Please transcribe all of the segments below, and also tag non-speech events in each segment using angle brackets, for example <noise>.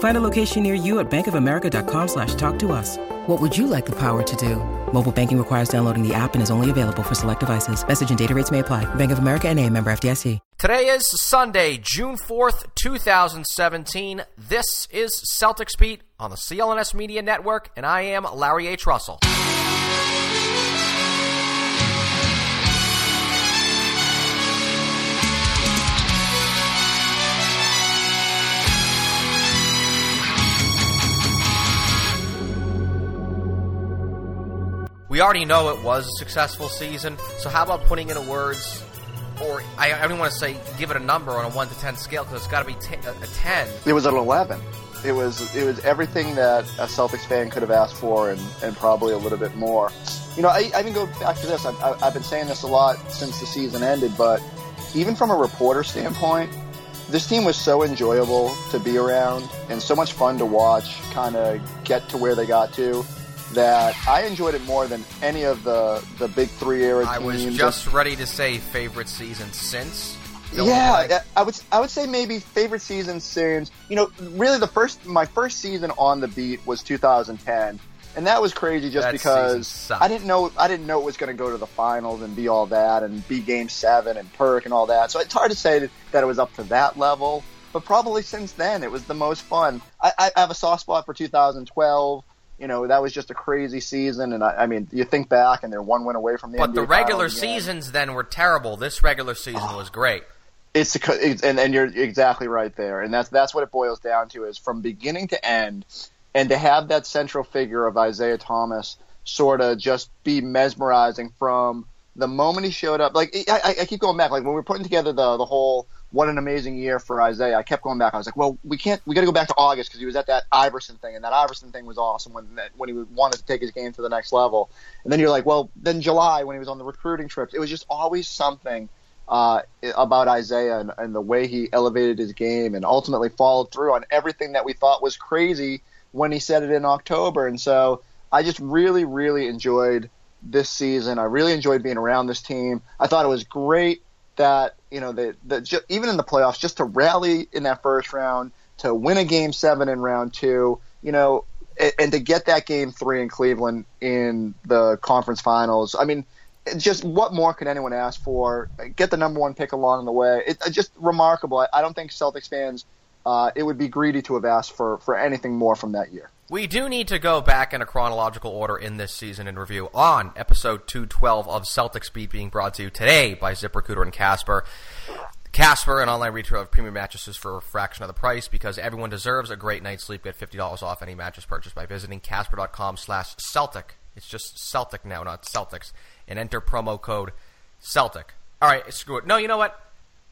Find a location near you at bankofamerica.com slash talk to us. What would you like the power to do? Mobile banking requires downloading the app and is only available for select devices. Message and data rates may apply. Bank of America and a member FDIC. Today is Sunday, June 4th, 2017. This is Celtics Beat on the CLNS Media Network, and I am Larry H. Russell. We already know it was a successful season, so how about putting into words, or I, I don't want to say give it a number on a 1 to 10 scale because it's got to be t- a 10. It was an 11. It was it was everything that a Celtics fan could have asked for and, and probably a little bit more. You know, I, I even go back to this. I've, I've been saying this a lot since the season ended, but even from a reporter standpoint, this team was so enjoyable to be around and so much fun to watch, kind of get to where they got to that I enjoyed it more than any of the the big three era teams. I was just ready to say favorite season since. Yeah. I would I would say maybe favorite season since you know really the first my first season on the beat was 2010, and that was crazy just That because. I didn't know I didn't know it was going to go to the finals and be all that and be Game Seven and Perk and all that. So it's hard to say that, that it was up to that level, but probably since then it was the most fun. I, I have a soft spot for 2012. You know that was just a crazy season, and I, I mean you think back and they're one win away from the But NBA the regular seasons then were terrible. This regular season oh. was great. It's, and, and you're exactly right there, and that's that's what it boils down to is from beginning to end, and to have that central figure of Isaiah Thomas sort of just be mesmerizing from the moment he showed up. Like I, I- I keep going back, like when we are putting together the the whole what an amazing year for Isaiah, I kept going back. I was like, well, we can't, we got to go back to August because he was at that Iverson thing, and that Iverson thing was awesome when when he wanted to take his game to the next level. And then you're like, well, then July when he was on the recruiting trips, it was just always something uh, about Isaiah and, and the way he elevated his game and ultimately followed through on everything that we thought was crazy when he said it in October. And so I just really, really enjoyed this season. I really enjoyed being around this team. I thought it was great that you know that ju- even in the playoffs, just to rally in that first round, to win a game seven in round two, you know, and, and to get that game three in Cleveland in the conference finals. I mean, just what more could anyone ask for? Get the number one pick along the way. It, it's just remarkable. I, I don't think Celtics fans. Uh, it would be greedy to have asked for, for anything more from that year. We do need to go back in a chronological order in this season in review on episode 212 of Celtics Beat being brought to you today by ZipRecruiter and Casper. Casper, an online retailer of premium mattresses for a fraction of the price because everyone deserves a great night's sleep. Get $50 off any mattress purchase by visiting casper.com slash Celtic. It's just Celtic now, not Celtics. And enter promo code Celtic. All right, screw it. No, you know what?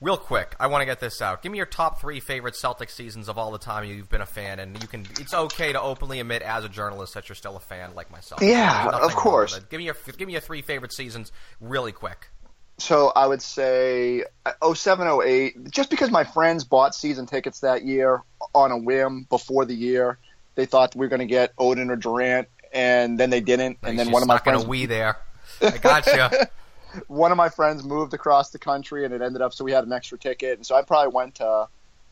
Real quick, I want to get this out. Give me your top three favorite Celtic seasons of all the time you've been a fan, and you can. It's okay to openly admit as a journalist that you're still a fan, like myself. Yeah, of course. Give me your give me your three favorite seasons, really quick. So I would say uh, 07, 08, just because my friends bought season tickets that year on a whim before the year. They thought we were going to get Oden or Durant, and then they didn't. And then one of my friends, we there. I gotcha. <laughs> one of my friends moved across the country, and it ended up so we had an extra ticket, and so I probably went to,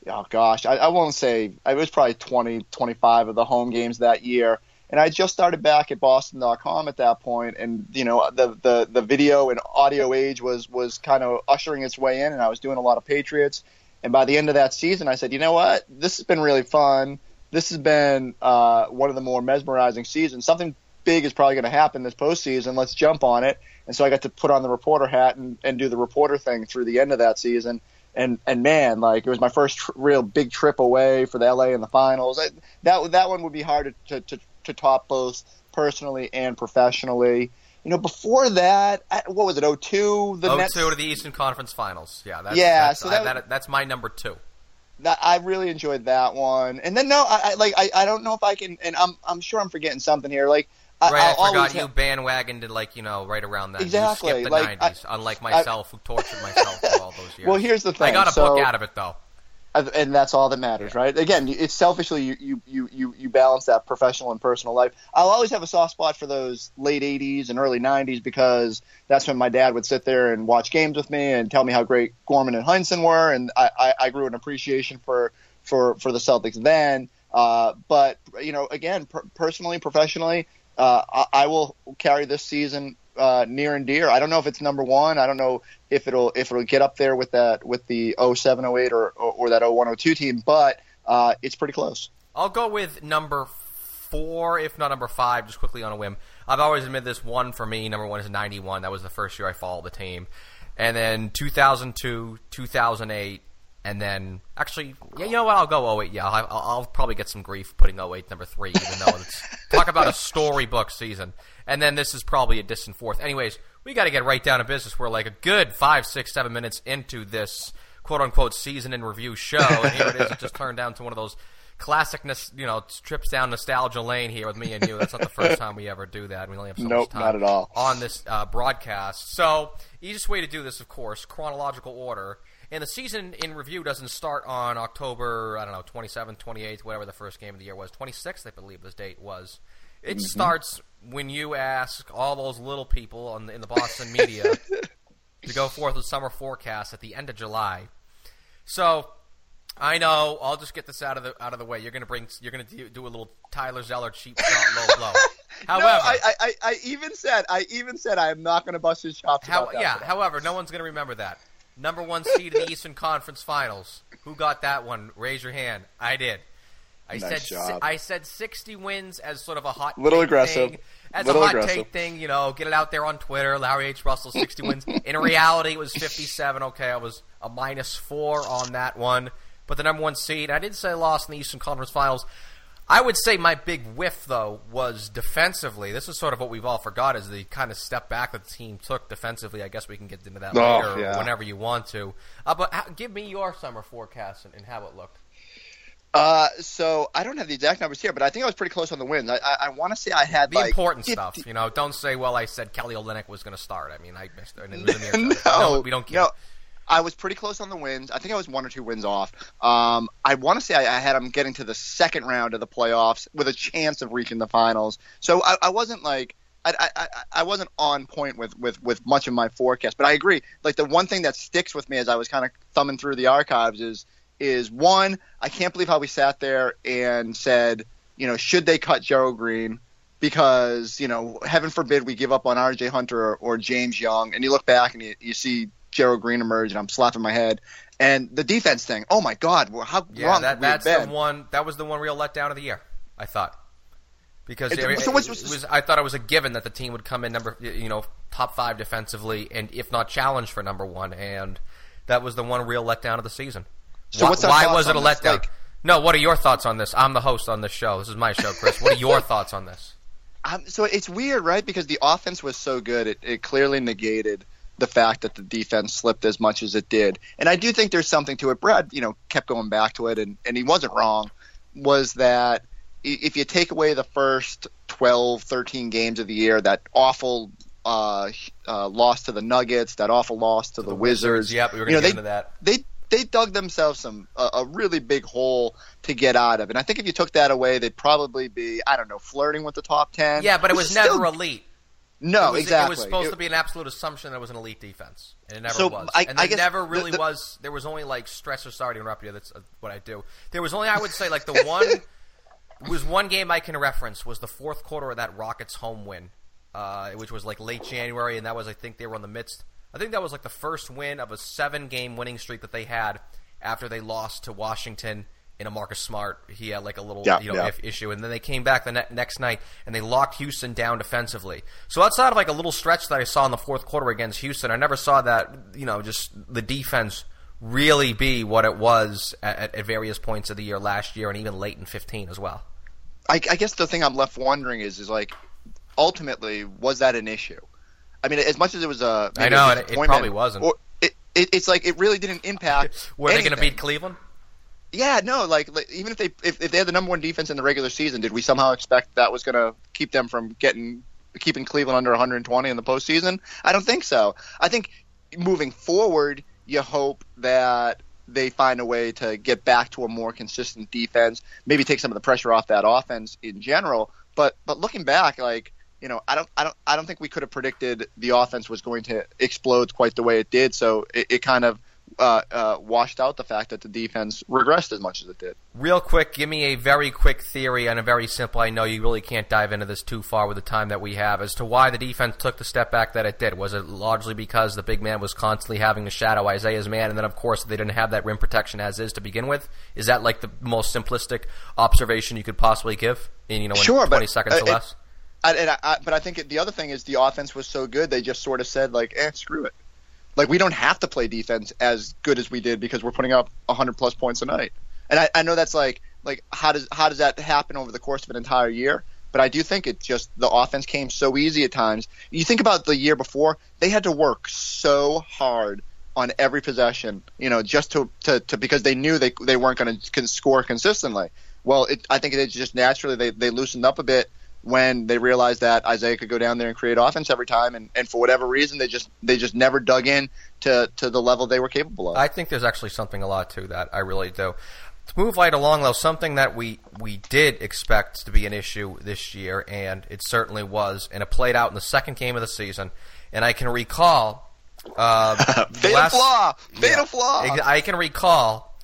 oh gosh, I, I won't say it was probably 20, 25 of the home games that year. And I just started back at Boston.com at that point, and you know the the the video and audio age was was kind of ushering its way in, and I was doing a lot of Patriots. And by the end of that season, I said, you know what, this has been really fun. This has been uh, one of the more mesmerizing seasons. Something big is probably going to happen this postseason. Let's jump on it. And so I got to put on the reporter hat and, and do the reporter thing through the end of that season. and and man, like it was my first tr- real big trip away for the LA in the finals. I, that that one would be hard to, to, to top both personally and professionally. You know, before that, what was it? 02? The 02 Nets? to the Eastern Conference Finals. Yeah, that's, yeah. That's, so that, I, that, that's my number two. That I really enjoyed that one. And then no, I, I like I, I don't know if I can, and I'm I'm sure I'm forgetting something here. Like I, right, I, I forgot you have, bandwagoned like you know right around that. Exactly, you skipped the like, '90s, unlike myself, who tortured myself for all those <laughs> years. Well, here's the thing. I got a so, book out of it though and that's all that matters, yeah. right? Again, it's selfishly you, you you you balance that professional and personal life. I'll always have a soft spot for those late '80s and early '90s because that's when my dad would sit there and watch games with me and tell me how great Gorman and Heinsohn were, and I, I, I grew an appreciation for for for the Celtics then. Uh, but you know, again, per- personally, professionally, uh, I, I will carry this season uh, near and dear. I don't know if it's number one. I don't know if it'll if it'll get up there with that with the 07, 08 or, or, or that 01, 02 team, but uh, it's pretty close. I'll go with number four, if not number five, just quickly on a whim. I've always admitted this one for me. Number one is 91. That was the first year I followed the team. And then 2002, 2008, and then actually, yeah, you know what? I'll go 08. Yeah, I'll, I'll probably get some grief putting 08 number three, even though it's <laughs> talk about a storybook season and then this is probably a distant fourth. Anyways, we got to get right down to business. We're like a good five, six, seven minutes into this quote unquote season in review show, and here it is. It just turned down to one of those classic, you know, trips down nostalgia lane here with me and you. That's not the first <laughs> time we ever do that. We only have so nope, much time not at all. on this uh, broadcast. So, easiest way to do this, of course, chronological order. And the season in review doesn't start on October, I don't know, 27th, 28th, whatever the first game of the year was. 26th, I believe this date was. It mm-hmm. starts when you ask all those little people the, in the Boston media <laughs> to go forth with summer forecasts at the end of July. So I know. I'll just get this out of the out of the way. You're gonna bring. You're gonna do, do a little Tyler Zeller cheap shot low <laughs> blow. However, no, I, I, I even said I even said I am not gonna bust his chops. How, yeah. However, no one's gonna remember that. Number one seed in the Eastern Conference Finals. Who got that one? Raise your hand. I did. I nice said job. I said 60 wins as sort of a hot little aggressive. Thing. As little a hot aggressive. take thing, you know, get it out there on Twitter. Larry H. Russell, 60 wins. In reality, it was 57. Okay, I was a minus four on that one. But the number one seed, I did say lost in the Eastern Conference Finals. I would say my big whiff, though, was defensively. This is sort of what we've all forgot is the kind of step back that the team took defensively. I guess we can get into that oh, later yeah. whenever you want to. Uh, but how, give me your summer forecast and, and how it looked. Uh, so I don't have the exact numbers here, but I think I was pretty close on the wins. I, I, I want to say I had the like important 50... stuff. You know, don't say, "Well, I said Kelly Olynyk was going to start." I mean, I missed it. no, <laughs> no, we don't care. No, I was pretty close on the wins. I think I was one or two wins off. Um, I want to say I, I, had them getting to the second round of the playoffs with a chance of reaching the finals. So I, I wasn't like. I, I, I wasn't on point with, with, with much of my forecast, but I agree. Like the one thing that sticks with me as I was kind of thumbing through the archives is is one, I can't believe how we sat there and said, you know, should they cut Gerald Green? Because, you know, heaven forbid we give up on RJ Hunter or, or James Young. And you look back and you, you see Gerald Green emerged, and I'm slapping my head. And the defense thing, oh my God, how yeah, wrong that, that's the one. That was the one real letdown of the year. I thought because it, it, so it was, I thought it was a given that the team would come in number, you know, top five defensively, and if not challenge for number one, and that was the one real letdown of the season. So why, why was it a letdown? Like, no, what are your thoughts on this? I'm the host on this show. This is my show, Chris. What are your <laughs> thoughts on this? Um, so it's weird, right? Because the offense was so good, it, it clearly negated the fact that the defense slipped as much as it did. And I do think there's something to it. Brad, you know, kept going back to it, and, and he wasn't wrong. Was that if you take away the first 12, 13 games of the year, that awful uh, uh, loss to the Nuggets, that awful loss to, to the, the, Wizards. Wizards. Yep, we were going to get into that. They they dug themselves some a, a, really big hole to get out of. And I think if you took that away, they'd probably be I don't know flirting with the top ten. Yeah, but it was never still... elite. No, it was, exactly. It was supposed it, to be an absolute assumption that it was an elite defense, and it never so was. I, and I there never really the, was. There was only like stress or sorry to interrupt you. That's uh, what I do. There was only I would say like the <laughs> one was one game I can reference was the fourth quarter of that Rockets home win, uh, which was like late January, and that was I think they were in the midst. I think that was like the first win of a seven game winning streak that they had after they lost to Washington in a Marcus Smart. He had like a little yeah, you know yeah. issue, and then they came back the ne- next night and they locked Houston down defensively. So outside of like a little stretch that I saw in the fourth quarter against Houston, I never saw that you know just the defense really be what it was at, at various points of the year last year and even late in 15 as well. I, I guess the thing I'm left wondering is, is like, ultimately, was that an issue? I mean, as much as it was a, I know it, it probably wasn't. Or it, it, it's like it really didn't impact. <laughs> Were anything. they going to beat Cleveland? Yeah, no, like, like even if they if, if they had the number one defense in the regular season, did we somehow expect that was going to keep them from getting keeping Cleveland under 120 in the postseason? I don't think so. I think moving forward, you hope that they find a way to get back to a more consistent defense, maybe take some of the pressure off that offense in general. But but looking back, like you know, I don't I don't I don't think we could have predicted the offense was going to explode quite the way it did. So it, it kind of uh, uh, washed out the fact that the defense regressed as much as it did. Real quick, give me a very quick theory and a very simple. I know you really can't dive into this too far with the time that we have as to why the defense took the step back that it did. Was it largely because the big man was constantly having to shadow Isaiah's man, and then of course they didn't have that rim protection as is to begin with? Is that like the most simplistic observation you could possibly give in you know in sure, 20 but, seconds uh, or less? I, and I, but I think it, the other thing is the offense was so good they just sort of said like, eh, screw it. Like we don't have to play defense as good as we did because we're putting up 100 plus points a night. And I, I know that's like like how does how does that happen over the course of an entire year? But I do think it just the offense came so easy at times. You think about the year before, they had to work so hard on every possession, you know, just to, to, to because they knew they they weren't going to score consistently. Well, it, I think it just naturally they, they loosened up a bit when they realized that Isaiah could go down there and create offense every time, and, and for whatever reason, they just they just never dug in to, to the level they were capable of. I think there's actually something a lot to that. I really do. To move right along, though, something that we, we did expect to be an issue this year, and it certainly was, and it played out in the second game of the season. And I can recall. Uh, <laughs> fatal last, flaw! Fatal yeah, flaw! I can recall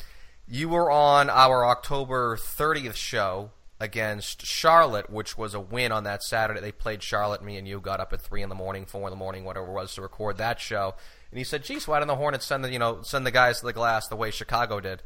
you were on our October 30th show against Charlotte, which was a win on that Saturday. They played Charlotte. Me and you got up at three in the morning, four in the morning, whatever it was, to record that show. And he said, "Geez, why didn't the Hornets send the you know send the guys to the glass the way Chicago did?"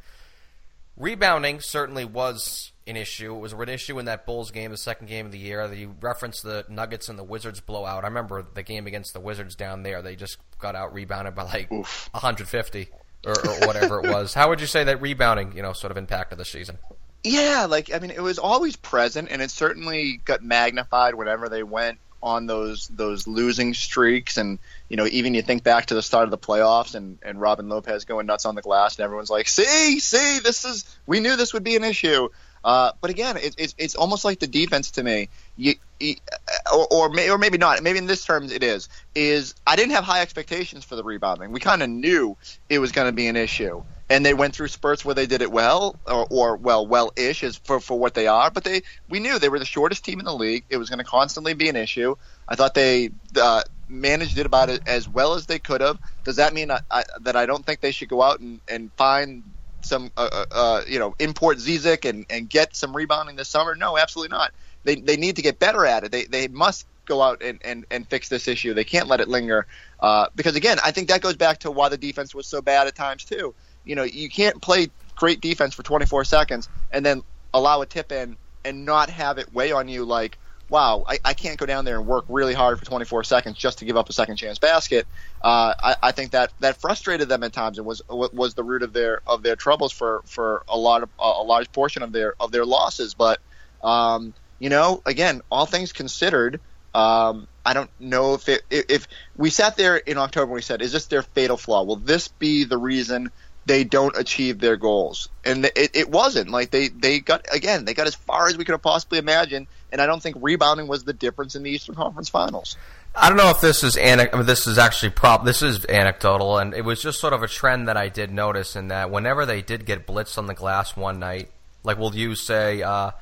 Rebounding certainly was an issue. It was an issue in that Bulls game, the second game of the year. You referenced the Nuggets and the Wizards blowout. I remember the game against the Wizards down there. They just got out rebounded by like Oof. 150 or, or whatever it was. How would you say that rebounding, you know, sort of impacted the season? Yeah, like I mean, it was always present, and it certainly got magnified whenever they went on those those losing streaks. And you know, even you think back to the start of the playoffs, and and Robin Lopez going nuts on the glass, and everyone's like, "See, see, this is we knew this would be an issue." Uh, but again, it, it's it's almost like the defense to me. You, you or or, may, or maybe not. Maybe in this terms it is. Is I didn't have high expectations for the rebounding. We kind of knew it was going to be an issue and they went through spurts where they did it well, or, or well, well-ish as for, for what they are. But they, we knew they were the shortest team in the league. It was going to constantly be an issue. I thought they uh, managed it about it as well as they could have. Does that mean I, I, that I don't think they should go out and, and find some, uh, uh, uh you know, import Zizic and, and get some rebounding this summer? No, absolutely not. They, they need to get better at it. They, they must go out and, and, and fix this issue. They can't let it linger. Uh, because again, I think that goes back to why the defense was so bad at times too you know, you can't play great defense for 24 seconds and then allow a tip in and not have it weigh on you like, wow, I, I can't go down there and work really hard for 24 seconds just to give up a second chance basket. Uh, I, I think that that frustrated them at times and was was the root of their of their troubles for, for a lot of a large portion of their of their losses. But um, you know, again, all things considered. Um, I don't know if it, if we sat there in October and we said, "Is this their fatal flaw? Will this be the reason they don't achieve their goals. And it, it wasn't like they, they got again they got as far as we could have possibly imagined. And I don't think rebounding was the difference in the Eastern Conference Finals. I don't know if this is ane- I mean, this is actually prop. This is anecdotal, and it was just sort of a trend that I did notice in that whenever they did get blitzed on the glass one night, like we'll use say uh,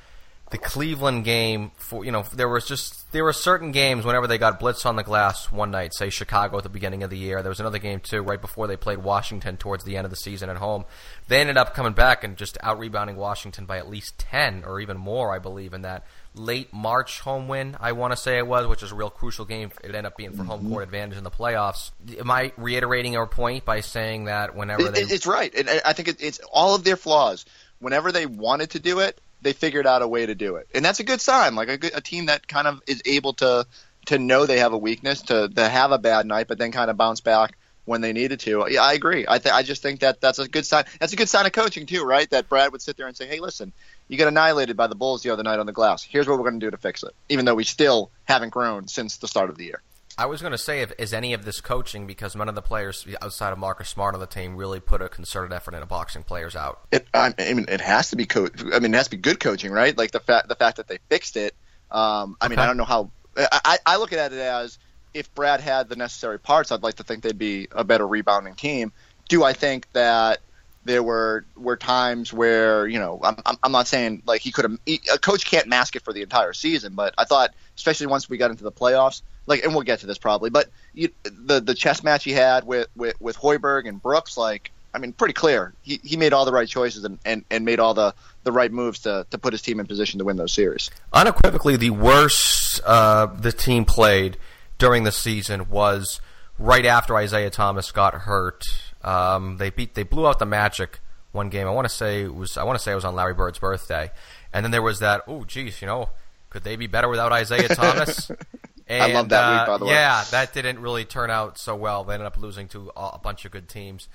the Cleveland game for you know there was just there were certain games whenever they got blitzed on the glass one night, say Chicago at the beginning of the year. There was another game too right before they played Washington towards the end of the season at home. They ended up coming back and just out rebounding Washington by at least ten or even more, I believe, in that late March home win. I want to say it was, which is a real crucial game. It ended up being for home court advantage in the playoffs. Am I reiterating our point by saying that whenever it, they? It's right, and I think it's all of their flaws. Whenever they wanted to do it, they figured out a way to do it, and that's a good sign. Like a, a team that kind of is able to to know they have a weakness, to to have a bad night, but then kind of bounce back when they needed to. Yeah, I agree. I th- I just think that that's a good sign. That's a good sign of coaching too, right? That Brad would sit there and say, "Hey, listen, you got annihilated by the Bulls the other night on the glass. Here's what we're going to do to fix it." Even though we still haven't grown since the start of the year. I was going to say, if, is any of this coaching because none of the players outside of Marcus Smart on the team really put a concerted effort into boxing players out? It, I mean, it has to be coach. I mean, it has to be good coaching, right? Like the fact the fact that they fixed it. Um, I mean, I don't know how. I, I look at it as if Brad had the necessary parts, I'd like to think they'd be a better rebounding team. Do I think that there were were times where you know I'm I'm not saying like he could have a coach can't mask it for the entire season, but I thought especially once we got into the playoffs, like and we'll get to this probably, but you, the the chess match he had with with with Hoiberg and Brooks, like I mean, pretty clear. He, he made all the right choices and, and, and made all the, the right moves to, to put his team in position to win those series. Unequivocally, the worst uh, the team played during the season was right after Isaiah Thomas got hurt. Um, they beat they blew out the Magic one game. I want to say it was I want to say it was on Larry Bird's birthday, and then there was that. Oh, geez, you know, could they be better without Isaiah Thomas? <laughs> And, I love that uh, week, by the way. Yeah, that didn't really turn out so well. They ended up losing to a bunch of good teams.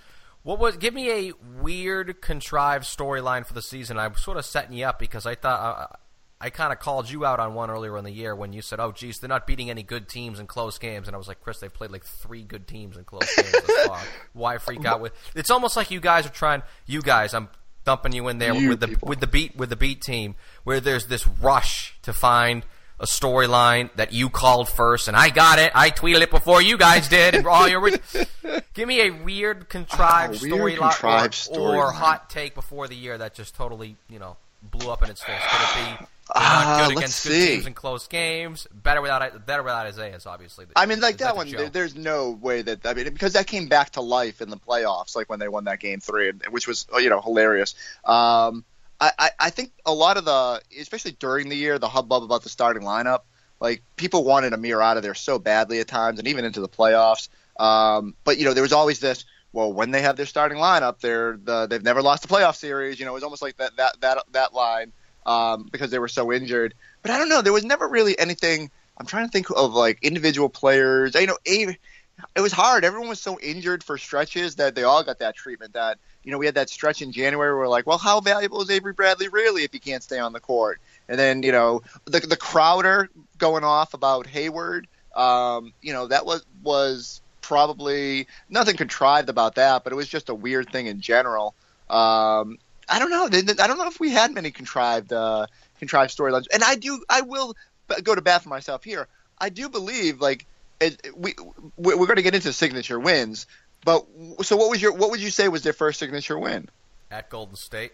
What was? Give me a weird, contrived storyline for the season. I'm sort of setting you up because I thought. Uh, I kind of called you out on one earlier in the year when you said, "Oh, geez, they're not beating any good teams in close games," and I was like, "Chris, they've played like three good teams in close games this <laughs> far. Why freak out with?" It's almost like you guys are trying. You guys, I'm dumping you in there you with the people. with the beat with the beat team, where there's this rush to find a storyline that you called first, and I got it. I tweeted it before you guys did, and all your <laughs> give me a weird contrived oh, storyline or, story or hot take before the year that just totally you know blew up in its face. Could it be? Uh, good against see. good teams in close games. Better without better without Isaiah's obviously. I mean, like Is that one. There, there's no way that I mean because that came back to life in the playoffs, like when they won that game three, which was you know hilarious. Um, I, I, I think a lot of the, especially during the year, the hubbub about the starting lineup, like people wanted Amir out of there so badly at times, and even into the playoffs. Um, but you know, there was always this. Well, when they have their starting lineup, they're the, they've never lost a playoff series. You know, it was almost like that that that that line um, because they were so injured. But I don't know. There was never really anything. I'm trying to think of like individual players. You know, it was hard. Everyone was so injured for stretches that they all got that treatment. That you know, we had that stretch in January where we're like, well, how valuable is Avery Bradley really if he can't stay on the court? And then you know, the the Crowder going off about Hayward. Um, you know, that was was probably nothing contrived about that, but it was just a weird thing in general. Um, I don't know. I don't know if we had many contrived uh, contrived storylines. And I do. I will go to bat for myself here. I do believe like it, we we're going to get into signature wins. But so what was your what would you say was their first signature win? at Golden State.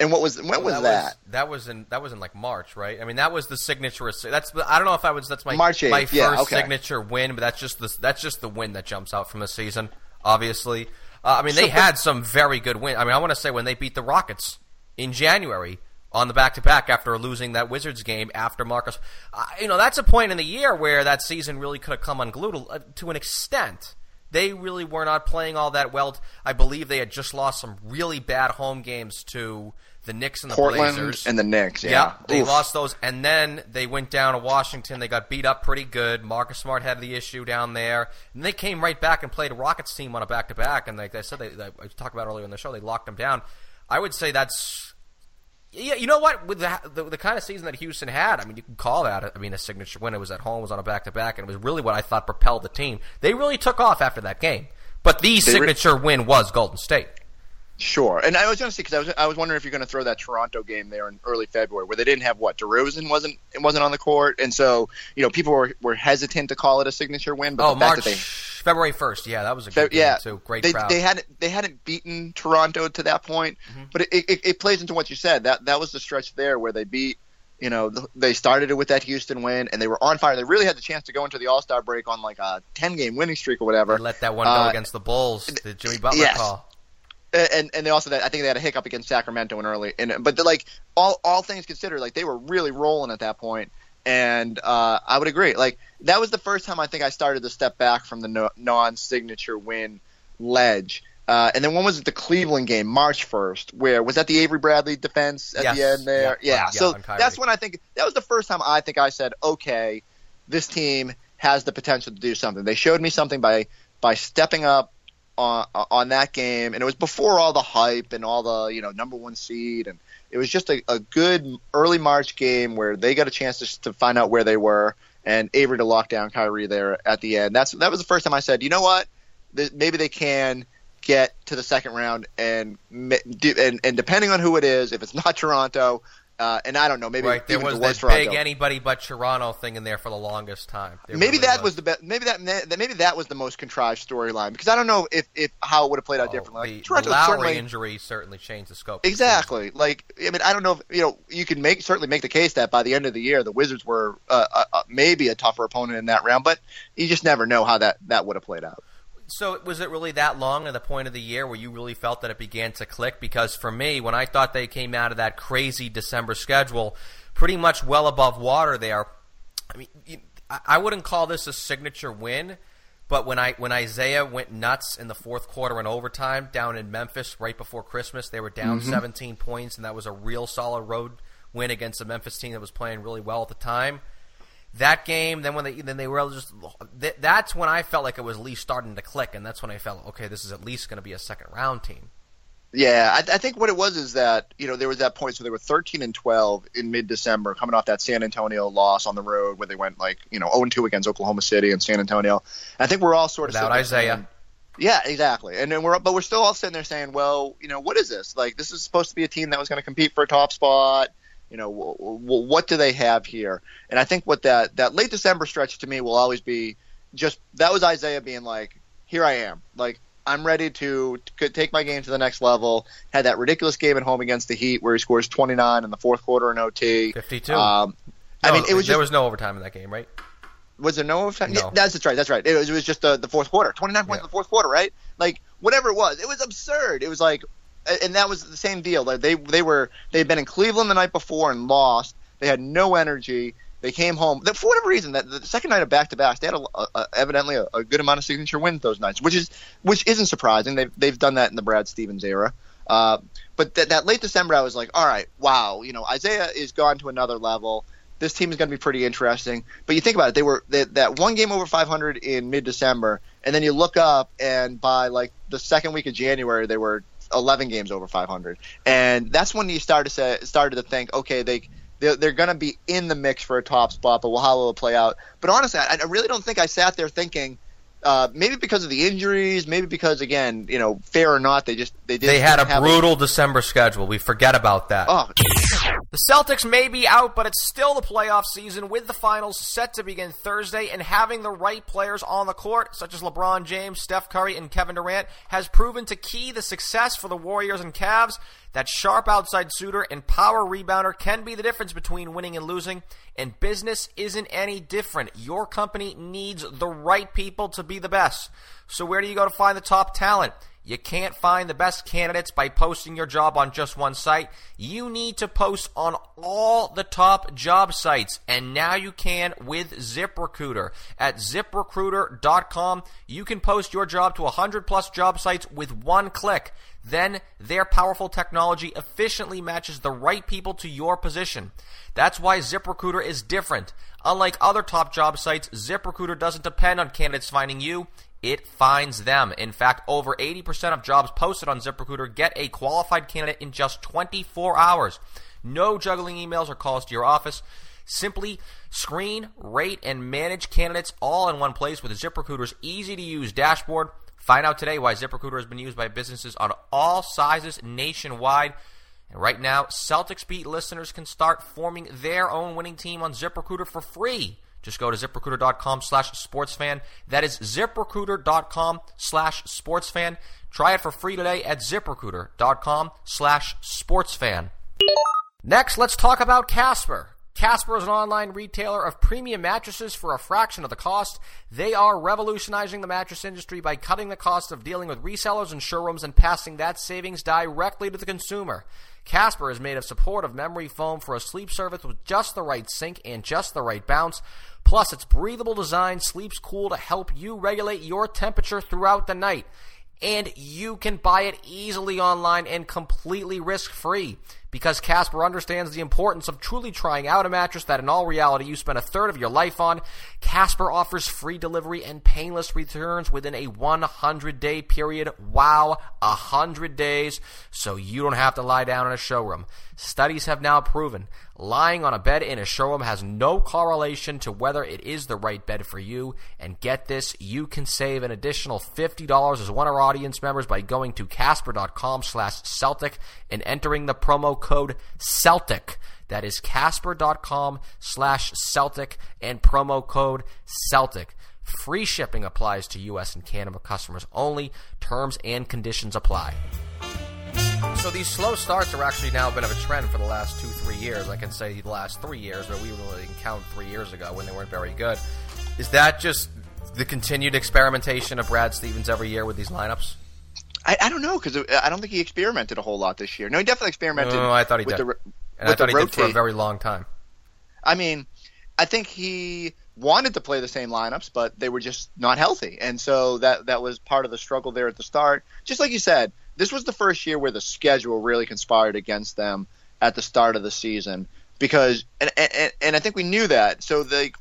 And what was when was that that? Was, that was in that was in like March, right? I mean, that was the signature. That's I don't know if I was that's my March 8th, my first yeah, okay. signature win, but that's just the that's just the win that jumps out from the season. Obviously, uh, I mean they So- had some very good wins. I mean, I want to say when they beat the Rockets in January on the back to back after losing that Wizards game after Marcus, uh, you know that's a point in the year where that season really could have come unglued uh, to an extent. They really were not playing all that well. I believe they had just lost some really bad home games to the Knicks and the Portland Blazers. and the Knicks. Yeah, they Oof. lost those, and then they went down to Washington. They got beat up pretty good. Marcus Smart had the issue down there, and they came right back and played a Rockets team on a back to back. And like I said, they, they, I talked about earlier in the show, they locked them down. I would say that's. Yeah, you know what? With the, the the kind of season that Houston had, I mean, you can call that. I mean, a signature win. It was at home, it was on a back to back, and it was really what I thought propelled the team. They really took off after that game. But the They re- signature win was Golden State. Sure, and I was going to say because I was I was wondering if you're going to throw that Toronto game there in early February where they didn't have what DeRozan wasn't wasn't on the court, and so you know people were, were hesitant to call it a signature win. But Oh, the fact March, that they February first. Yeah, that was a Fe- good game yeah, too. Great they, crowd. They hadn't they hadn't beaten Toronto to that point, Mm-hmm. but it, it, it plays into what you said. That that was the stretch there where they beat. You know, they started it with that Houston win, and they were on fire. They really had the chance to go into the All Star break on like a ten game winning streak or whatever. They let that one go Uh, against the Bulls. The Jimmy Butler yes. call. And and they also I think they had a hiccup against Sacramento in early, and but like all all things considered, like they were really rolling at that point, and uh, I would agree. Like that was the first time I think I started to step back from the no, non-signature win ledge. Uh, and then when was it? The Cleveland game, March first. Where was that? The Avery Bradley defense at Yes. the end there. Yeah, Yeah. yeah, so Kyrie. that's when I think that was the first time I think I said, okay, this team has the potential to do something. They showed me something by by stepping up on on that game, and it was before all the hype and all the you know number one seed, and it was just a, a good early March game where they got a chance to, to find out where they were, and Avery to lock down Kyrie there at the end. That's that was the first time I said, you know what, maybe they can get to the second round, and and and depending on who it is, if it's not Toronto, uh, and I don't know, maybe right. there was this big anybody but Toronto thing in there for the longest time. There maybe really that was. was. the best. Maybe that maybe that was the most contrived storyline because I don't know if, if how it would have played out oh, differently. Like, the, the Lowry certainly, injury certainly changed the scope. Exactly. Like I mean, I don't know. If, you know, you can make certainly make the case that by the end of the year, the Wizards were uh, uh, uh maybe a tougher opponent in that round, but you just never know how that that would have played out. So was it really that long at the point of the year where you really felt that it began to click? Because for me, when I thought they came out of that crazy December schedule, pretty much well above water there. I mean, I wouldn't call this a signature win, but when I when Isaiah went nuts in the fourth quarter and overtime down in Memphis right before Christmas, they were down mm-hmm. 17 points, and that was a real solid road win against a Memphis team that was playing really well at the time that game, then when they then they were just that's when I felt like it was at least starting to click, and that's when I felt okay, this is at least going to be a second round team. Yeah, I, I, think what it was is that you know there was that point, so they were 13 and 12 in mid December, coming off that San Antonio loss on the road where they went like you know 0 2 against Oklahoma City and San Antonio. I think we're all sort of without Isaiah. Saying, yeah, exactly. And then we're but we're still all sitting there saying, well, you know, what is this? Like this is supposed to be a team that was going to compete for a top spot you know, w- w- what do they have here? And I think what that that late December stretch to me will always be just that was Isaiah being like, here I am, like I'm ready to, to take my game to the next level. Had that ridiculous game at home against the Heat where he scores 29 in the fourth quarter in OT. 52. Um, no, I mean, it was there just, was no overtime in that game, right? Was there no overtime? No. Yeah, that's, that's right. That's right. It was, it was just the, the fourth quarter. 29 points yeah. in the fourth quarter, right? Like whatever it was, it was absurd. It was like, and that was the same deal. Like they they were they'd been in Cleveland the night before and lost. They had no energy. They came home for whatever reason. That the second night of back to backs, they had a, a, evidently a, a, good amount of signature wins those nights, which is which isn't surprising. They've they've done that in the Brad Stevens era. Uh, but th- that late December, I was like, all right, wow, you know, Isaiah is gone to another level. This team is going to be pretty interesting. But you think about it, they were they, that one game over 500 in mid December, and then you look up, and by like the second week of January, they were 11 games over 500, and that's when you started to say started to think, okay, they they're, they're going to be in the mix for a top spot, but how will it play out? But honestly, I, I really don't think I sat there thinking. Uh, maybe because of the injuries, maybe because again, you know, fair or not, they just they did. They had a brutal a... December schedule. We forget about that. Oh. The Celtics may be out, but it's still the playoff season with the finals set to begin Thursday, and having the right players on the court, such as LeBron James, Steph Curry, and Kevin Durant, has proven to key the success for the Warriors and Cavs. That sharp outside shooter and power rebounder can be the difference between winning and losing, and business isn't any different. Your company needs the right people to be the best. So, where do you go to find the top talent? You can't find the best candidates by posting your job on just one site. You need to post on all the top job sites, and now you can with ZipRecruiter. At ziprecruiter.com, you can post your job to 100 plus job sites with one click. Then their powerful technology efficiently matches the right people to your position. That's why ZipRecruiter is different. Unlike other top job sites, ZipRecruiter doesn't depend on candidates finding you it finds them. In fact, over 80% of jobs posted on ZipRecruiter get a qualified candidate in just 24 hours. No juggling emails or calls to your office. Simply screen, rate, and manage candidates all in one place with ZipRecruiter's easy to use dashboard. Find out today why ZipRecruiter has been used by businesses on all sizes nationwide. And right now, Celtics Beat listeners can start forming their own winning team on ZipRecruiter for free. Just go to ziprecruiter.com slash sportsfan. That is ziprecruiter.com slash sportsfan. Try it for free today at ziprecruiter.com slash sportsfan. Next, let's talk about Casper. Casper is an online retailer of premium mattresses for a fraction of the cost. They are revolutionizing the mattress industry by cutting the cost of dealing with resellers and showrooms and passing that savings directly to the consumer. Casper is made of supportive memory foam for a sleep surface with just the right sink and just the right bounce. Plus, its breathable design sleeps cool to help you regulate your temperature throughout the night. And you can buy it easily online and completely risk free. Because Casper understands the importance of truly trying out a mattress that in all reality you spend a third of your life on, Casper offers free delivery and painless returns within a 100 day period. Wow, 100 days, so you don't have to lie down in a showroom. Studies have now proven lying on a bed in a showroom has no correlation to whether it is the right bed for you. And get this, you can save an additional $50 as one of our audience members by going to casper.com slash Celtic and entering the promo code Celtic. That is casper.com slash Celtic and promo code Celtic. Free shipping applies to U.S. and Canada customers only. Terms and conditions apply. So these slow starts are actually now a bit of a trend for the last two, three years. I can say the last three years, but we really didn't count three years ago when they weren't very good. Is that just the continued experimentation of Brad Stevens every year with these lineups? I, I don't know because I don't think he experimented a whole lot this year. No, he definitely experimented. No, I thought he did. The, and with I thought the he did for a very long time. I mean, I think he wanted to play the same lineups, but they were just not healthy, and so that that was part of the struggle there at the start. Just like you said, this was the first year where the schedule really conspired against them at the start of the season because, and and, and I think we knew that. So they.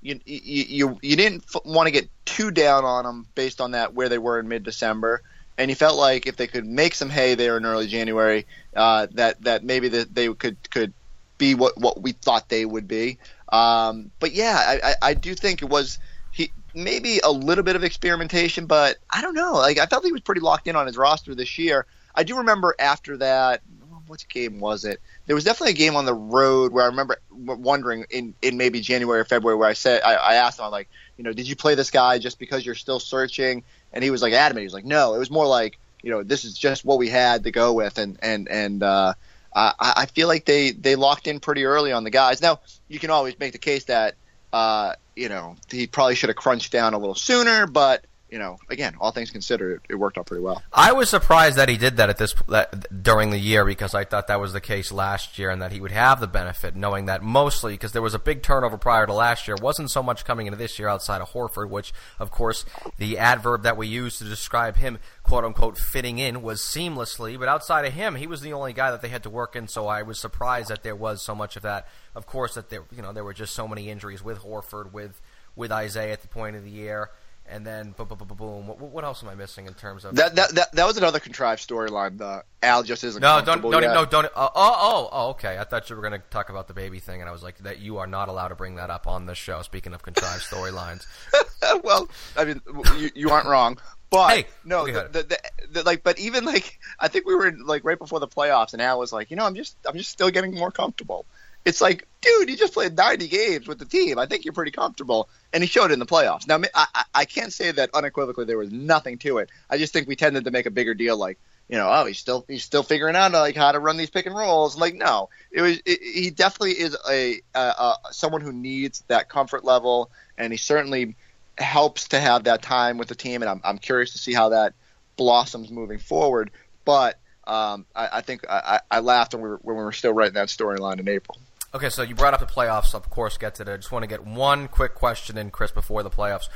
You, you you you didn't f- want to get too down on them based on that where they were in mid December, and he felt like if they could make some hay there in early January, uh, that that maybe that they could could be what what we thought they would be. Um, but yeah, I, I, I do think it was he maybe a little bit of experimentation, but I don't know. Like I felt he was pretty locked in on his roster this year. I do remember after that. What game was it? There was definitely a game on the road where I remember wondering in, in maybe January or February where I said I, I asked him I'm like you know did you play this guy just because you're still searching and he was like adamant he was like no it was more like you know this is just what we had to go with and and and uh, I, I feel like they they locked in pretty early on the guys. Now you can always make the case that uh, you know he probably should have crunched down a little sooner, but you know again, all things considered, it, it worked out pretty well. I was surprised that he did that at this that, during the year because I thought that was the case last year and that he would have the benefit, knowing that mostly because there was a big turnover prior to last year, wasn't so much coming into this year outside of Horford, which of course the adverb that we used to describe him, quote unquote, fitting in was seamlessly, but outside of him, he was the only guy that they had to work in. So I was surprised that there was so much of that. Of course, that there you know there were just so many injuries with Horford, with with Isaiah at the point of the year. And then, boom, boom, boom, boom. What, what else am I missing in terms of That that that, that was another contrived storyline. The Al just isn't No, don't don't yet. no don't. Oh, oh oh oh okay. I thought you were going to talk about the baby thing, and I was like, that you are not allowed to bring that up on this show. Speaking of contrived storylines, <laughs> well, I mean, you, you aren't wrong. But Hey, no, the, the, the, the, like, but even like, I think we were like right before the playoffs, and Al was like, you know, I'm just, I'm just still getting more comfortable. It's like, dude, you just played 90 games with the team. I think you're pretty comfortable, and he showed it in the playoffs. Now, I, I, can't say that unequivocally there was nothing to it. I just think we tended to make a bigger deal, like, you know, oh, he's still, he's still figuring out like how to run these pick and rolls. Like, no, it was, it, he definitely is a, a, someone who needs that comfort level, and he certainly helps to have that time with the team, and I'm, I'm curious to see how that blossoms moving forward. But um, I, I think I, I I laughed when we, were, when we were still writing that storyline in April. Okay. So you brought up the playoffs. Of course, get to it. I just want to get one quick question in, Chris, before the playoffs.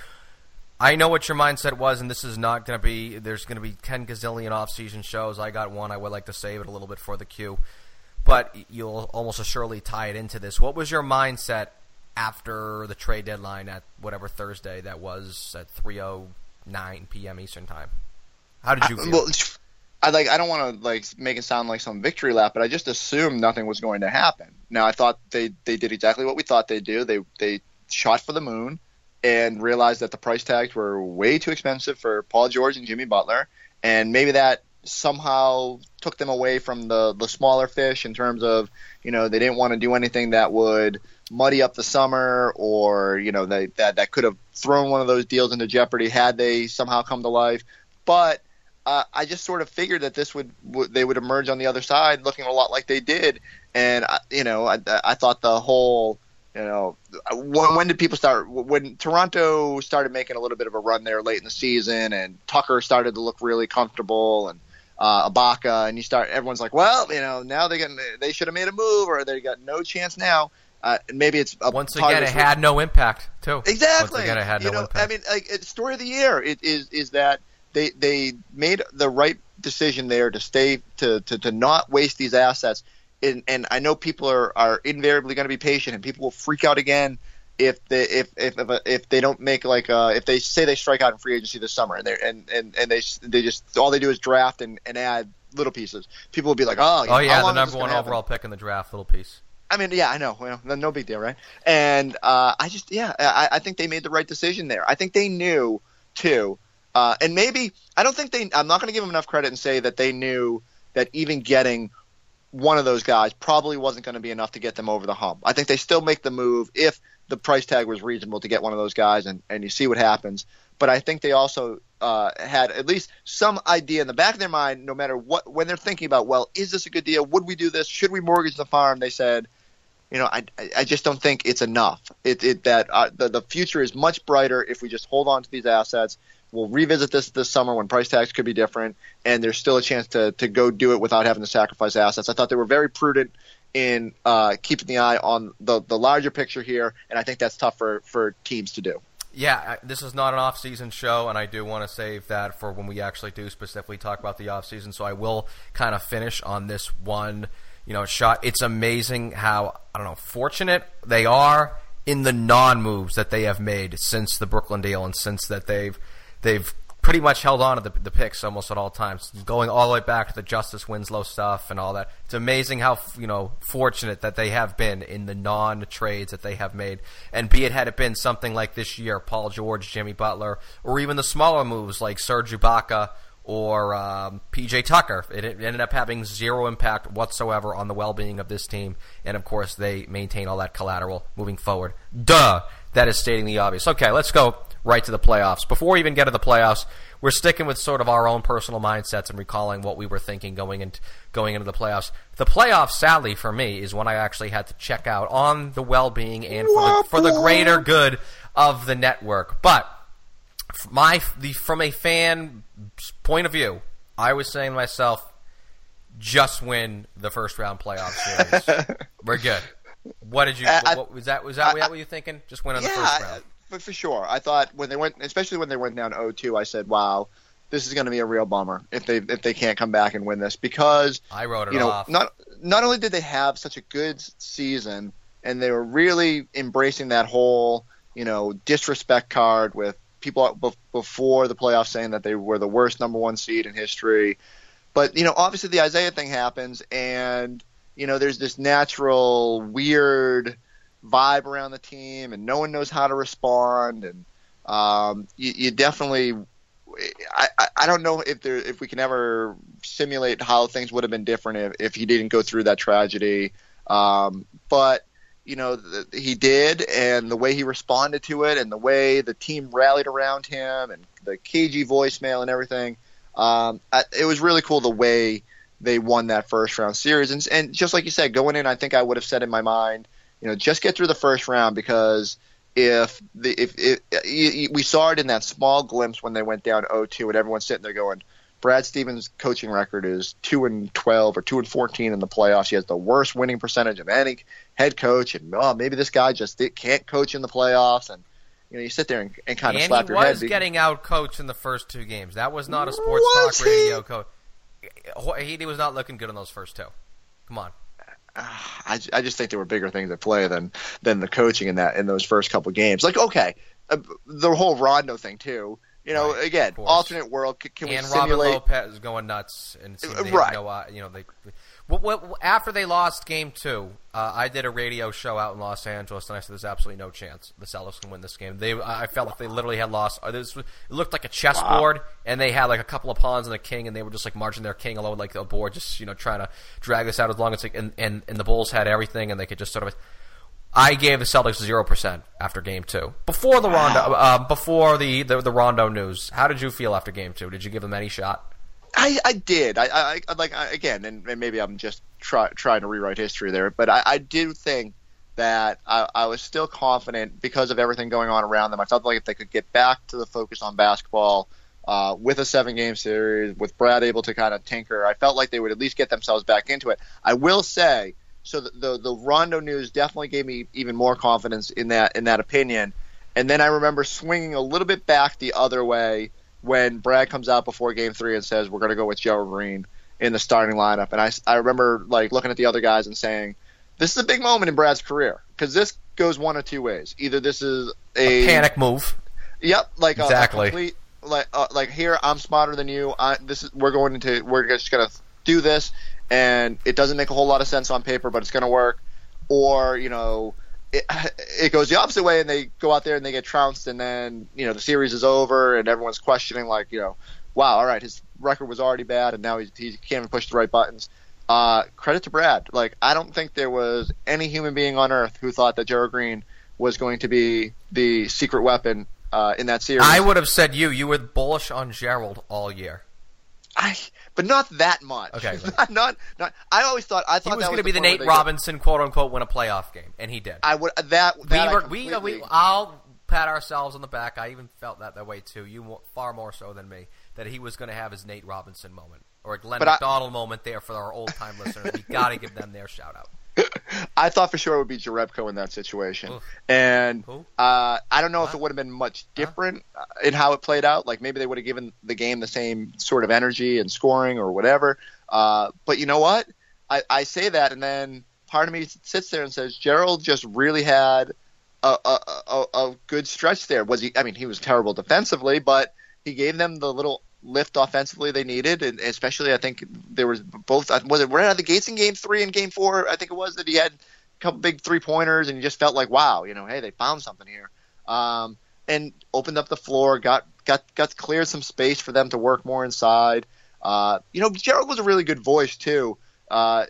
I know what your mindset was, and this is not going to be. There's going to be ten gazillion off-season shows. I got one. I would like to save it a little bit for the queue, but you'll almost assuredly tie it into this. What was your mindset after the trade deadline at whatever Thursday that was at 3:09 p.m. Eastern time? How did you feel? Well, I like I don't want to like make it sound like some victory lap, but I just assumed nothing was going to happen. Now I thought they they did exactly what we thought they'd do. They they shot for the moon and realized that the price tags were way too expensive for Paul George and Jimmy Butler, and maybe that somehow took them away from the the smaller fish in terms of you know they didn't want to do anything that would muddy up the summer or you know they, that that could have thrown one of those deals into jeopardy had they somehow come to life but uh, I just sort of figured that this would, would they would emerge on the other side looking a lot like they did and I, you know I, I thought the whole you know when, when did people start when Toronto started making a little bit of a run there late in the season and Tucker started to look really comfortable and uh, Ibaka, and you start. Everyone's like, well, you know, now they got they should have made a move, or they got no chance now. Uh, and maybe it's Once again, it had no impact too. exactly. Once again, it had you no know, impact. I mean, like story of the year. It is is that they they made the right decision there to stay to to, to not waste these assets. and, and I know people are, are invariably going to be patient, and people will freak out again if they if if if, if they don't make like uh, if they say they strike out in free agency this summer and they and, and and they they just all they do is draft and, and add little pieces. People will be like, oh, oh yeah, the number one overall pick in the draft, little piece. I mean, yeah, I know. Well, no big deal, right? And uh, I just, yeah, I, I think they made the right decision there. I think they knew too, uh, and maybe I don't think they. I'm not going to give them enough credit and say that they knew that even getting one of those guys probably wasn't going to be enough to get them over the hump. I think they still make the move if the price tag was reasonable to get one of those guys, and, and you see what happens. But I think they also uh, had at least some idea in the back of their mind, no matter what, when they're thinking about, well, is this a good deal? Would we do this? Should we mortgage the farm? They said, you know, I, I just don't think it's enough. It, it that uh, the, the future is much brighter if we just hold on to these assets. We'll revisit this this summer when price tags could be different, and there's still a chance to, to go do it without having to sacrifice assets. I thought they were very prudent in uh, keeping the eye on the the larger picture here, and I think that's tough for, for teams to do. Yeah, this is not an off-season show, and I do want to save that for when we actually do specifically talk about the off-season. So I will kind of finish on this one you know, shot. It's amazing how I don't know fortunate they are in the non moves that they have made since the Brooklyn deal and since that they've they've pretty much held on to the, the picks almost at all times, going all the way back to the Justice Winslow stuff and all that. It's amazing how you know fortunate that they have been in the non trades that they have made. And be it had it been something like this year, Paul George, Jimmy Butler, or even the smaller moves like Serge Ibaka or um, PJ Tucker. It, ended up having zero impact whatsoever on the well being of this team. And of course, they maintain all that collateral moving forward. Duh! That is stating the obvious. Okay, let's go right to the playoffs. Before we even get to the playoffs, we're sticking with sort of our own personal mindsets and recalling what we were thinking going into going into the playoffs. The playoffs, sadly for me, is when I actually had to check out on the well being and for the, for the greater good of the network. But my the from a fan point of view, I was saying to myself, just win the first round playoff series. <laughs> We're good. What did you? What, was that? Was that I, what you were thinking? Just win on yeah, the first round. For, for sure, I thought when they went, especially when they went down 0-2, I said, "Wow, this is going to be a real bummer if they if they can't come back and win this." Because I wrote it you know, off. Not not only did they have such a good season, and they were really embracing that whole you know disrespect card with people before the playoffs saying that they were the worst number one seed in history. But you know, obviously the Isaiah thing happens, and you know, there's this natural weird vibe around the team, and no one knows how to respond, and um, you, you definitely. I, I don't know if there if we can ever simulate how things would have been different if, if he didn't go through that tragedy. Um, but you know he did and the way he responded to it and the way the team rallied around him and the KG voicemail and everything um, I, it was really cool the way they won that first round series and, and just like you said going in I think I would have said in my mind you know just get through the first round because if the if, if we saw it in that small glimpse when they went down 0-2 and everyone's sitting there going Brad Stevens' coaching record is two and twelve or two and fourteen in the playoffs. He has the worst winning percentage of any head coach, and oh, maybe this guy just can't coach in the playoffs. And you know, you sit there and, and kind of and slap your head. he was getting out coached in the first two games. That was not a sports was talk he? radio coach. He was not looking good in those first two. Come on. I, I just think there were bigger things at play than than the coaching in that in those first couple games. Like okay, uh, the whole Rondo thing too. You know, right, again, alternate world. Can, can and we simulate? Robin Lopez is going nuts, and right. No, uh, you know, they. What, what, after they lost Game Two, uh, I did a radio show out in Los Angeles, and I said, "There's absolutely no chance the Celtics can win this game." They, I felt like they literally had lost. This, it looked like a chessboard, wow. and they had like a couple of pawns and a king, and they were just like marching their king along like the board, just you know trying to drag this out as long as. It, and, and and the Bulls had everything, and they could just sort of I gave the Celtics zero percent after Game Two. Before the Rondo, uh, before the, the, the Rondo news, how did you feel after Game Two? Did you give them any shot? I, I did. I, I, like I, again, and, and, maybe I'm just try, trying to rewrite history there, but I, I do think that I, I was still confident because of everything going on around them. I felt like if they could get back to the focus on basketball uh, with a seven game series, with Brad able to kind of tinker, I felt like they would at least get themselves back into it. I will say so the, the, the Rondo news definitely gave me even more confidence in that in that opinion. And then I remember swinging a little bit back the other way when Brad comes out before Game Three and says we're going to go with Joe Green. in the starting lineup. And I, I remember like looking at the other guys and saying, this is a big moment in Brad's career because this goes one of two ways. Either this is a, a panic move. Yep, like exactly. A, a complete, like uh, like here I'm smarter than you. I, this is we're going to we're just gonna do this, and it doesn't make a whole lot of sense on paper, but it's gonna work. Or you know, it, it goes the opposite way, and they go out there and they get trounced, and then you know the series is over, and everyone's questioning like you know, wow, all right, his record was already bad, and now he, he can't even push the right buttons. Uh, credit to Brad. Like I don't think there was any human being on earth who thought that Gerald Green was going to be the secret weapon uh, in that series. I would have said you. You were bullish on Gerald all year. I, but not that much. Okay, <laughs> not, not, not. I always thought I thought he was going to be the Nate Robinson, quote unquote, win a playoff game, and he did. I would that. that we were, we, we, I'll pat ourselves on the back. I even felt that that way too. You far more so than me. That he was going to have his Nate Robinson moment or a Glenn but McDonald I, moment there for our old time <laughs> listeners. We got to give them their shout out. I thought for sure it would be Jerebko in that situation, Oof. and uh, I don't know what? if it would have been much different huh? in how it played out. Like maybe they would have given the game the same sort of energy and scoring or whatever. Uh, but you know what? I, I say that, and then part of me sits there and says Gerald just really had a, a, a, a good stretch there. Was he? I mean, he was terrible defensively, but he gave them the little lift offensively they needed, and especially I think there was both. Was it right out of the gates in Game Three and Game Four? I think it was that he had a couple big three pointers, and you just felt like, wow, you know, hey, they found something here, um, and opened up the floor, got got got cleared some space for them to work more inside. Uh, you know, Gerald was a really good voice too. Uh,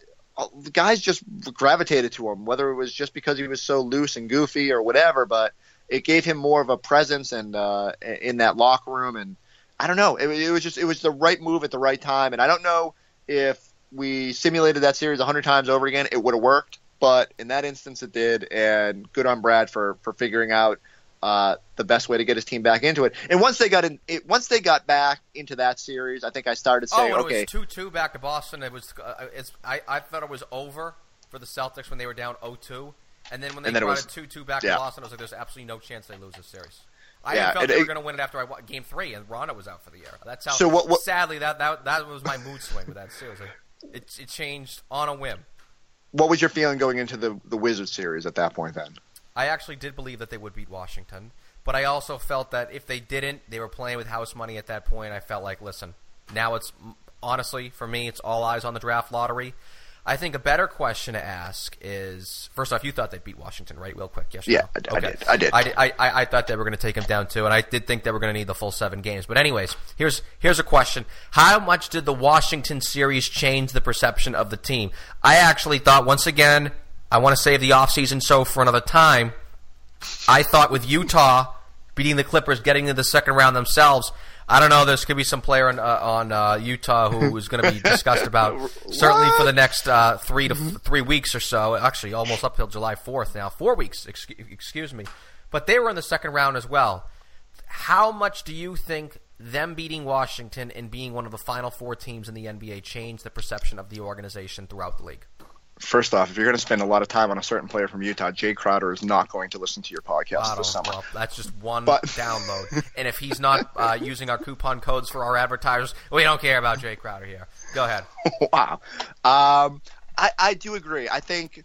the guys just gravitated to him, whether it was just because he was so loose and goofy or whatever, but it gave him more of a presence and uh, in that locker room and I don't know. It, it, was just it was the right move at the right time, and I don't know if we simulated that series a hundred times over again, it would have worked. But in that instance, it did, and good on Brad for for figuring out uh, the best way to get his team back into it. And once they got in, it, once they got back into that series, I think I started saying, oh, okay, it was two two back to Boston. It was uh, it's I, I thought it was over for the Celtics when they were down 0-2. and then when they brought it, it two two back yeah. to Boston, I was like, there's absolutely no chance they lose this series. I yeah, felt they were going to win it after I won game three, and Rondo was out for the year. That's how. So what, what, sadly, that, that that was my mood swing with that series. It, it changed on a whim. What was your feeling going into the the Wizards series at that point? Then I actually did believe that they would beat Washington, but I also felt that if they didn't, they were playing with house money at that point. I felt like, listen, now it's honestly for me, it's all eyes on the draft lottery. I think a better question to ask is first off, you thought they'd beat Washington, right? Real quick, yes. Yeah, no? I, okay. I did. I did. I, I, I thought they were going to take them down too, and I did think they were going to need the full seven games. But anyways, here's here's a question: How much did the Washington series change the perception of the team? I actually thought once again, I want to save the offseason so for another time. I thought with Utah beating the Clippers, getting to the second round themselves. I don't know. There's going to be some player in, uh, on uh, Utah who is going to be discussed about <laughs> certainly for the next uh, three to f- three weeks or so. Actually, almost up till July 4th now. Four weeks, excuse me. But they were in the second round as well. How much do you think them beating Washington and being one of the final four teams in the NBA changed the perception of the organization throughout the league? First off, if you're going to spend a lot of time on a certain player from Utah, Jae Crowder is not going to listen to your podcast this summer. Well, that's just one but, <laughs> download. and if he's not uh, using our coupon codes for our advertisers, we don't care about Jae Crowder here. Go ahead. <laughs> wow. Um, I, I do agree. I think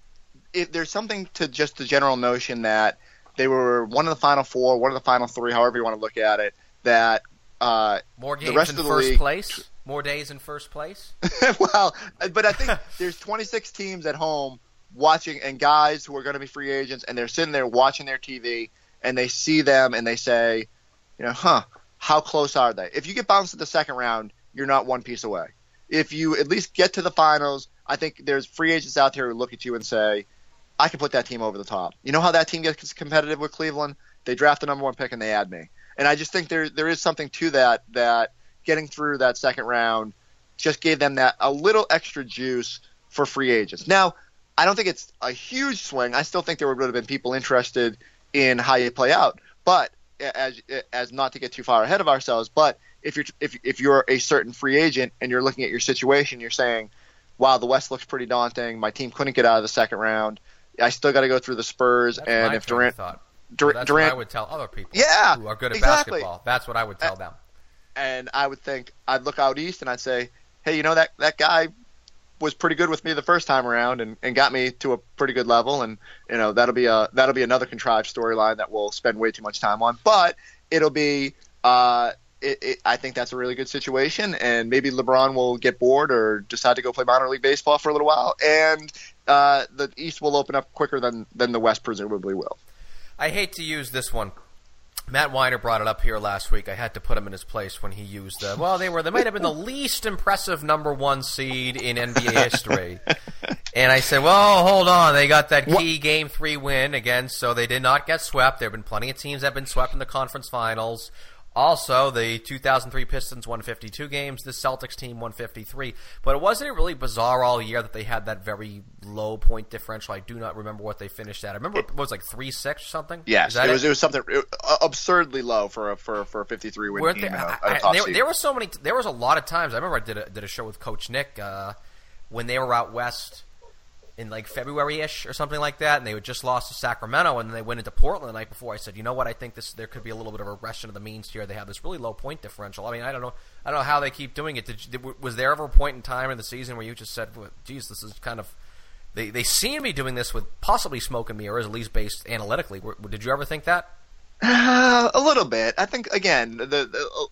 if there's something to just the general notion that they were one of the final four, one of the final three, however you want to look at it, that uh, more games the rest in of the first league, place more days in first place? <laughs> well, but I think <laughs> there's 26 teams at home watching, and guys who are going to be free agents, and they're sitting there watching their TV, and they see them, and they say, you know, huh, how close are they? If you get bounced in the second round, you're not one piece away. If you at least get to the finals, I think there's free agents out there who look at you and say, I can put that team over the top. You know how that team gets competitive with Cleveland? They draft the number one pick and they add me. And I just think there there is something to that that getting through that second round just gave them that a little extra juice for free agents. Now, I don't think it's a huge swing. I still think there would have been people interested in how you play out. But as as not to get too far ahead of ourselves, but if you're if if you're a certain free agent and you're looking at your situation, you're saying, "Wow, the West looks pretty daunting. My team couldn't get out of the second round. I still got to go through the Spurs." That's and if Durant, thought. Durant, that's Durant, what I would tell other people, yeah, who are good at exactly. basketball. That's what I would tell them and I would think I'd look out east and I'd say, hey, you know that that guy was pretty good with me the first time around and, and got me to a pretty good level. And you know that'll be a that'll be another contrived storyline that we'll spend way too much time on. But it'll be uh, it, it, I think that's a really good situation, and maybe LeBron will get bored or decide to go play minor league baseball for a little while, and uh, the East will open up quicker than than the West presumably will. I hate to use this one Matt Weiner brought it up here last week. I had to put him in his place when he used the. Well, they were. They might have been the <laughs> least impressive number one seed in NBA history. and I said, "Well, hold on. They got that key what? game three win again, so they did not get swept. There have been plenty of teams that have been swept in the conference finals. Also, the 2003 Pistons won 52 games. The Celtics team won 53. But it wasn't really bizarre all year that they had that very low point differential. I do not remember what they finished at. I remember it was like three six or something. Yes, it was. It? it? was something absurdly low for a for for a 53 win team. I, I, there, there, were so many. There was a lot of times. I remember I did a, did a show with Coach Nick uh, when they were out west in like February ish or something like that, and they had just lost to Sacramento, and then they went into Portland the night before. I said, you know what, I think this there could be a little bit of a regression of the means here. They have this really low point differential. I mean, I don't know, I don't know how they keep doing it. Did, was there ever a point in time in the season where you just said, well, "Geez, this is kind of." They they seem to be doing this with possibly smoke and mirrors, at least based analytically. Did you ever think that? Uh, <sighs> a little bit. I think again the, the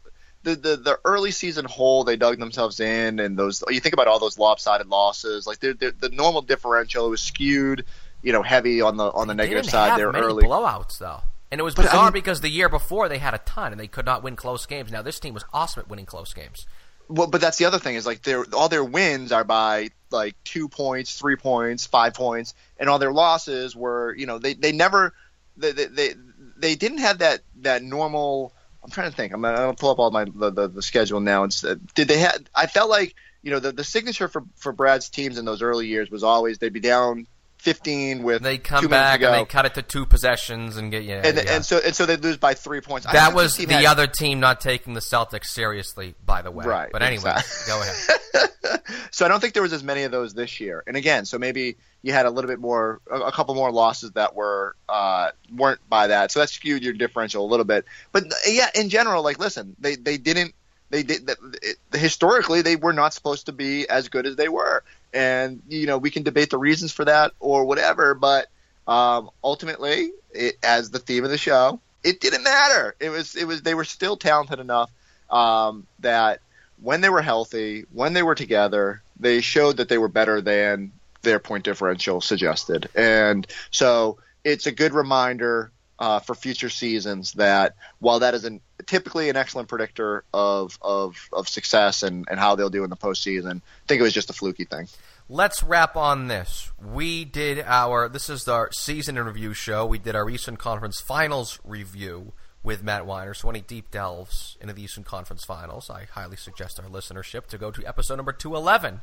the, the the early season hole they dug themselves in, and those you think about all those lopsided losses, like they're, they're, the normal differential was skewed, you know, heavy on the on the they negative side there early. Blowouts though. And it was bizarre I mean, because the year before they had a ton and they could not win close games. Now this team was awesome at winning close games. Well, but that's the other thing is like their all their wins are by like two points, three points, five points, and all their losses were you know they they never they they they, they didn't have that that normal I'm trying to think. I'm gonna, pull up all my the, the, the schedule now. And uh, did they have? I felt like you know the, the signature for for Brad's teams in those early years was always they'd be down 15 with they come back and they cut it to two possessions and get yeah and, yeah. and so and so they lose by three points. That was the had, other team not taking the Celtics seriously, by the way. Right. But anyway, exactly. go ahead. <laughs> so I don't think there was as many of those this year. And again, so maybe you had a little bit more, a, couple more losses that were uh, weren't by that. So that skewed your differential a little bit. But yeah, in general, like listen, they they didn't they did it, historically they were not supposed to be as good as they were and you know we can debate the reasons for that or whatever but um, ultimately it, as the theme of the show it didn't matter it was it was they were still talented enough um, that when they were healthy when they were together they showed that they were better than their point differential suggested and so it's a good reminder uh, for future seasons that while that is an, typically an excellent predictor of, of, of success and, and how they'll do in the postseason, I think it was just a fluky thing. Let's wrap on this. We did our this is our season in review show. We did our Eastern Conference Finals review with Matt Weiner. So any deep delves into the Eastern Conference Finals, I highly suggest our listenership to go to episode number two eleven.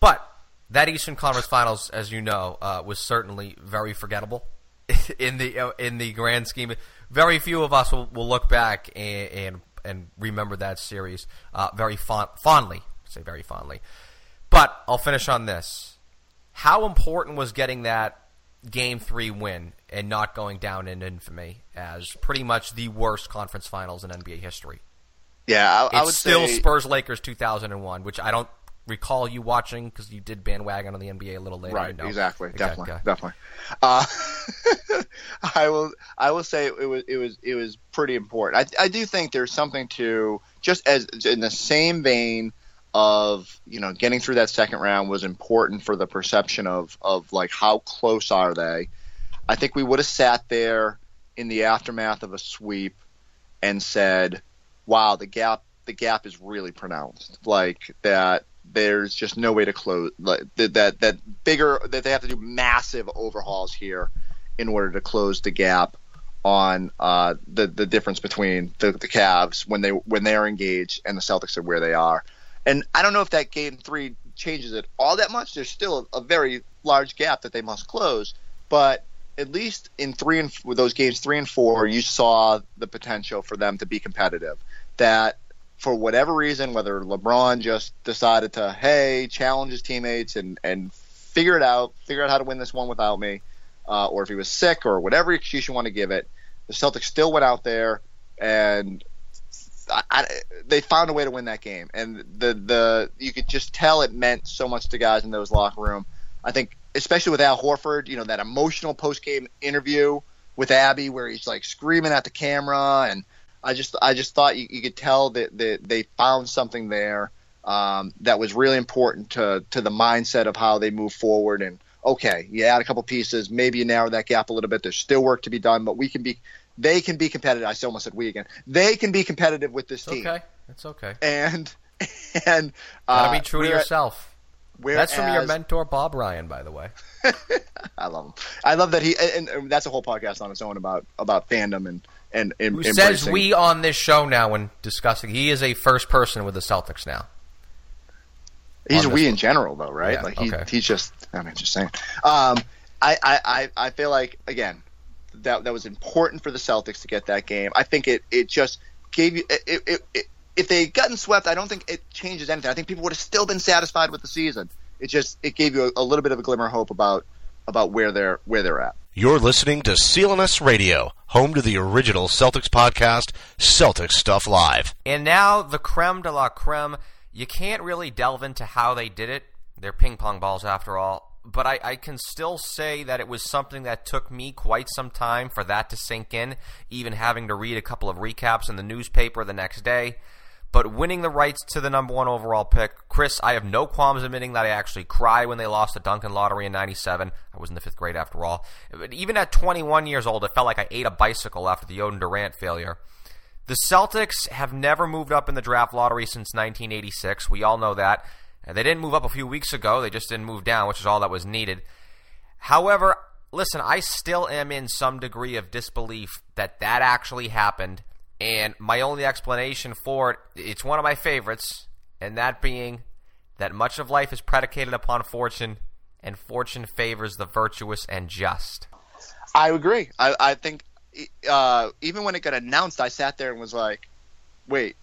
But that Eastern Conference Finals, as you know, uh, was certainly very forgettable <laughs> in the uh, in the grand scheme. Very few of us will, will look back and, and, and remember that series uh, very fond, fondly. I say very fondly, but I'll finish on this. How important was getting that game three win and not going down in infamy as pretty much the worst conference finals in NBA history? Yeah, I, it's I would still say... Spurs Lakers 2001, which I don't recall you watching because you did bandwagon on the NBA a little later. Right, know. exactly, definitely, okay. definitely. Uh, <laughs> I will, I will say it was, it was, it was pretty important. I, I do think there's something to just as in the same vein of you know getting through that second round was important for the perception of of like how close are they. I think we would have sat there in the aftermath of a sweep and said, "Wow, the gap the gap is really pronounced. Like that there's just no way to close like that that bigger that they have to do massive overhauls here in order to close the gap on uh, the the difference between the, the Cavs when they when they are engaged and the Celtics are where they are. And I don't know if that game three changes it all that much. There's still a, a very large gap that they must close, but at least in three and with those games three and four, you saw the potential for them to be competitive. That for whatever reason, whether LeBron just decided to, hey, challenge his teammates and, and figure it out, figure out how to win this one without me, uh, or if he was sick or whatever excuse you want to give it, the Celtics still went out there and I, I, they found a way to win that game, and the the you could just tell it meant so much to guys in those locker room. I think, especially with Al Horford, you know that emotional post game interview with Abby where he's like screaming at the camera, and I just I just thought you, you could tell that, that they found something there um, that was really important to to the mindset of how they move forward. And okay, you add a couple pieces, maybe you narrow that gap a little bit. There's still work to be done, but we can be they can be competitive. I almost said we again. They can be competitive with this it's team. Okay, it's okay. And <laughs> and uh, gotta be true to yourself. Whereas, that's from your mentor Bob Ryan, by the way. <laughs> I love him. I love that he and, and, that's a whole podcast on its own about about fandom and and, and who embracing. says we on this show now when discussing. He is a first person with the Celtics now. He's a we in general, though, right? Yeah, like he, okay. he's just. I mean, just saying. Um, I, I, I feel like again that that was important for the Celtics to get that game. I think it it just gave you it, it, it, if they had gotten swept, I don't think it changes anything. I think people would have still been satisfied with the season. It just it gave you a, a little bit of a glimmer of hope about about where they're where they're at. You're listening to CLNS Radio, home to the original Celtics podcast, Celtics Stuff Live. And now the creme de la creme. You can't really delve into how they did it. They're ping pong balls after all. But I, I, can still say that it was something that took me quite some time for that to sink in, even having to read a couple of recaps in the newspaper the next day. But winning the rights to the number one overall pick, Chris, I have no qualms admitting that I actually cried when they lost the Duncan lottery in 97. I was in the fifth grade after all. But even at 21 years old, it felt like I ate a bicycle after the Oden Durant failure. The Celtics have never moved up in the draft lottery since 1986. We all know that. They didn't move up a few weeks ago. They just didn't move down, which is all that was needed. However, listen, I still am in some degree of disbelief that that actually happened. And my only explanation for it, it's one of my favorites, and that being that much of life is predicated upon fortune, and fortune favors the virtuous and just. I agree. I, I think uh, even when it got announced, I sat there and was like, "Wait,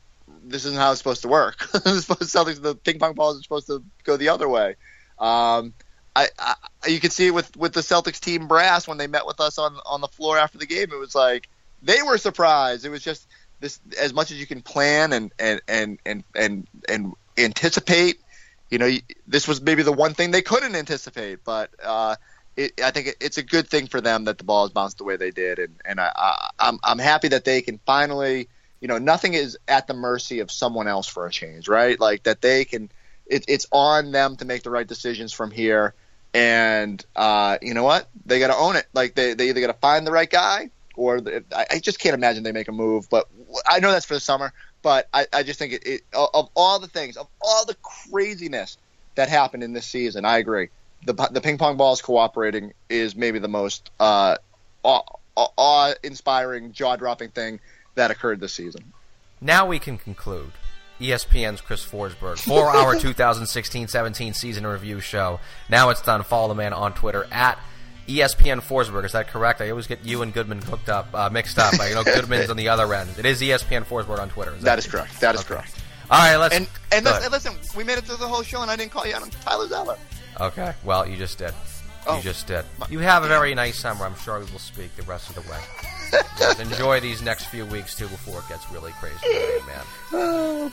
this isn't how it's supposed to work. <laughs> Celtics, the ping pong balls are supposed to go the other way." Um, I, I, you could see it with with the Celtics team brass when they met with us on on the floor after the game. It was like they were surprised. It was just this as much as you can plan and and and and and, and anticipate. You know, this was maybe the one thing they couldn't anticipate, but. Uh, it, I think it's a good thing for them that the ball has bounced the way they did, and and I, I, I'm I'm happy that they can finally, you know, nothing is at the mercy of someone else for a change, right? Like that they can, it, it's on them to make the right decisions from here, and uh, you know what, they got to own it. Like they they either got to find the right guy, or the, I, I just can't imagine they make a move. But I know that's for the summer, but I, I just think it, it of all the things, of all the craziness that happened in this season, I agree the the ping pong balls cooperating is maybe the most uh, awe inspiring, jaw dropping thing that occurred this season. Now we can conclude. ESPN's Chris Forsberg for our <laughs> 2016-17 season review show. Now it's done. Follow the man on Twitter at ESPN Forsberg. Is that correct? I always get you and Goodman hooked up, uh, mixed up. I know <laughs> Goodman's on the other end. It is ESPN Forsberg on Twitter. Is that, that is correct. That is okay. correct. All right, let's. And, and listen, listen, we made it through the whole show, and I didn't call you out on Tyler Zeller. Okay. Well, you just did. Oh. You just did. You have a very nice summer. I'm sure we will speak the rest of the way. Just enjoy these next few weeks too before it gets really crazy, <laughs> man.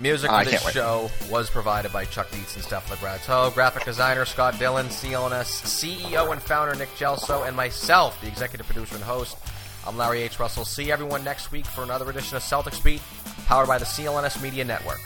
Music for this show was provided by Chuck Dietz and Steph Legrato, graphic designer Scott Dillon, CLNS CEO and founder Nick Gelso, and myself, the executive producer and host. I'm Larry H. Russell. See everyone next week for another edition of Celtics Beat, powered by the CLNS Media Network.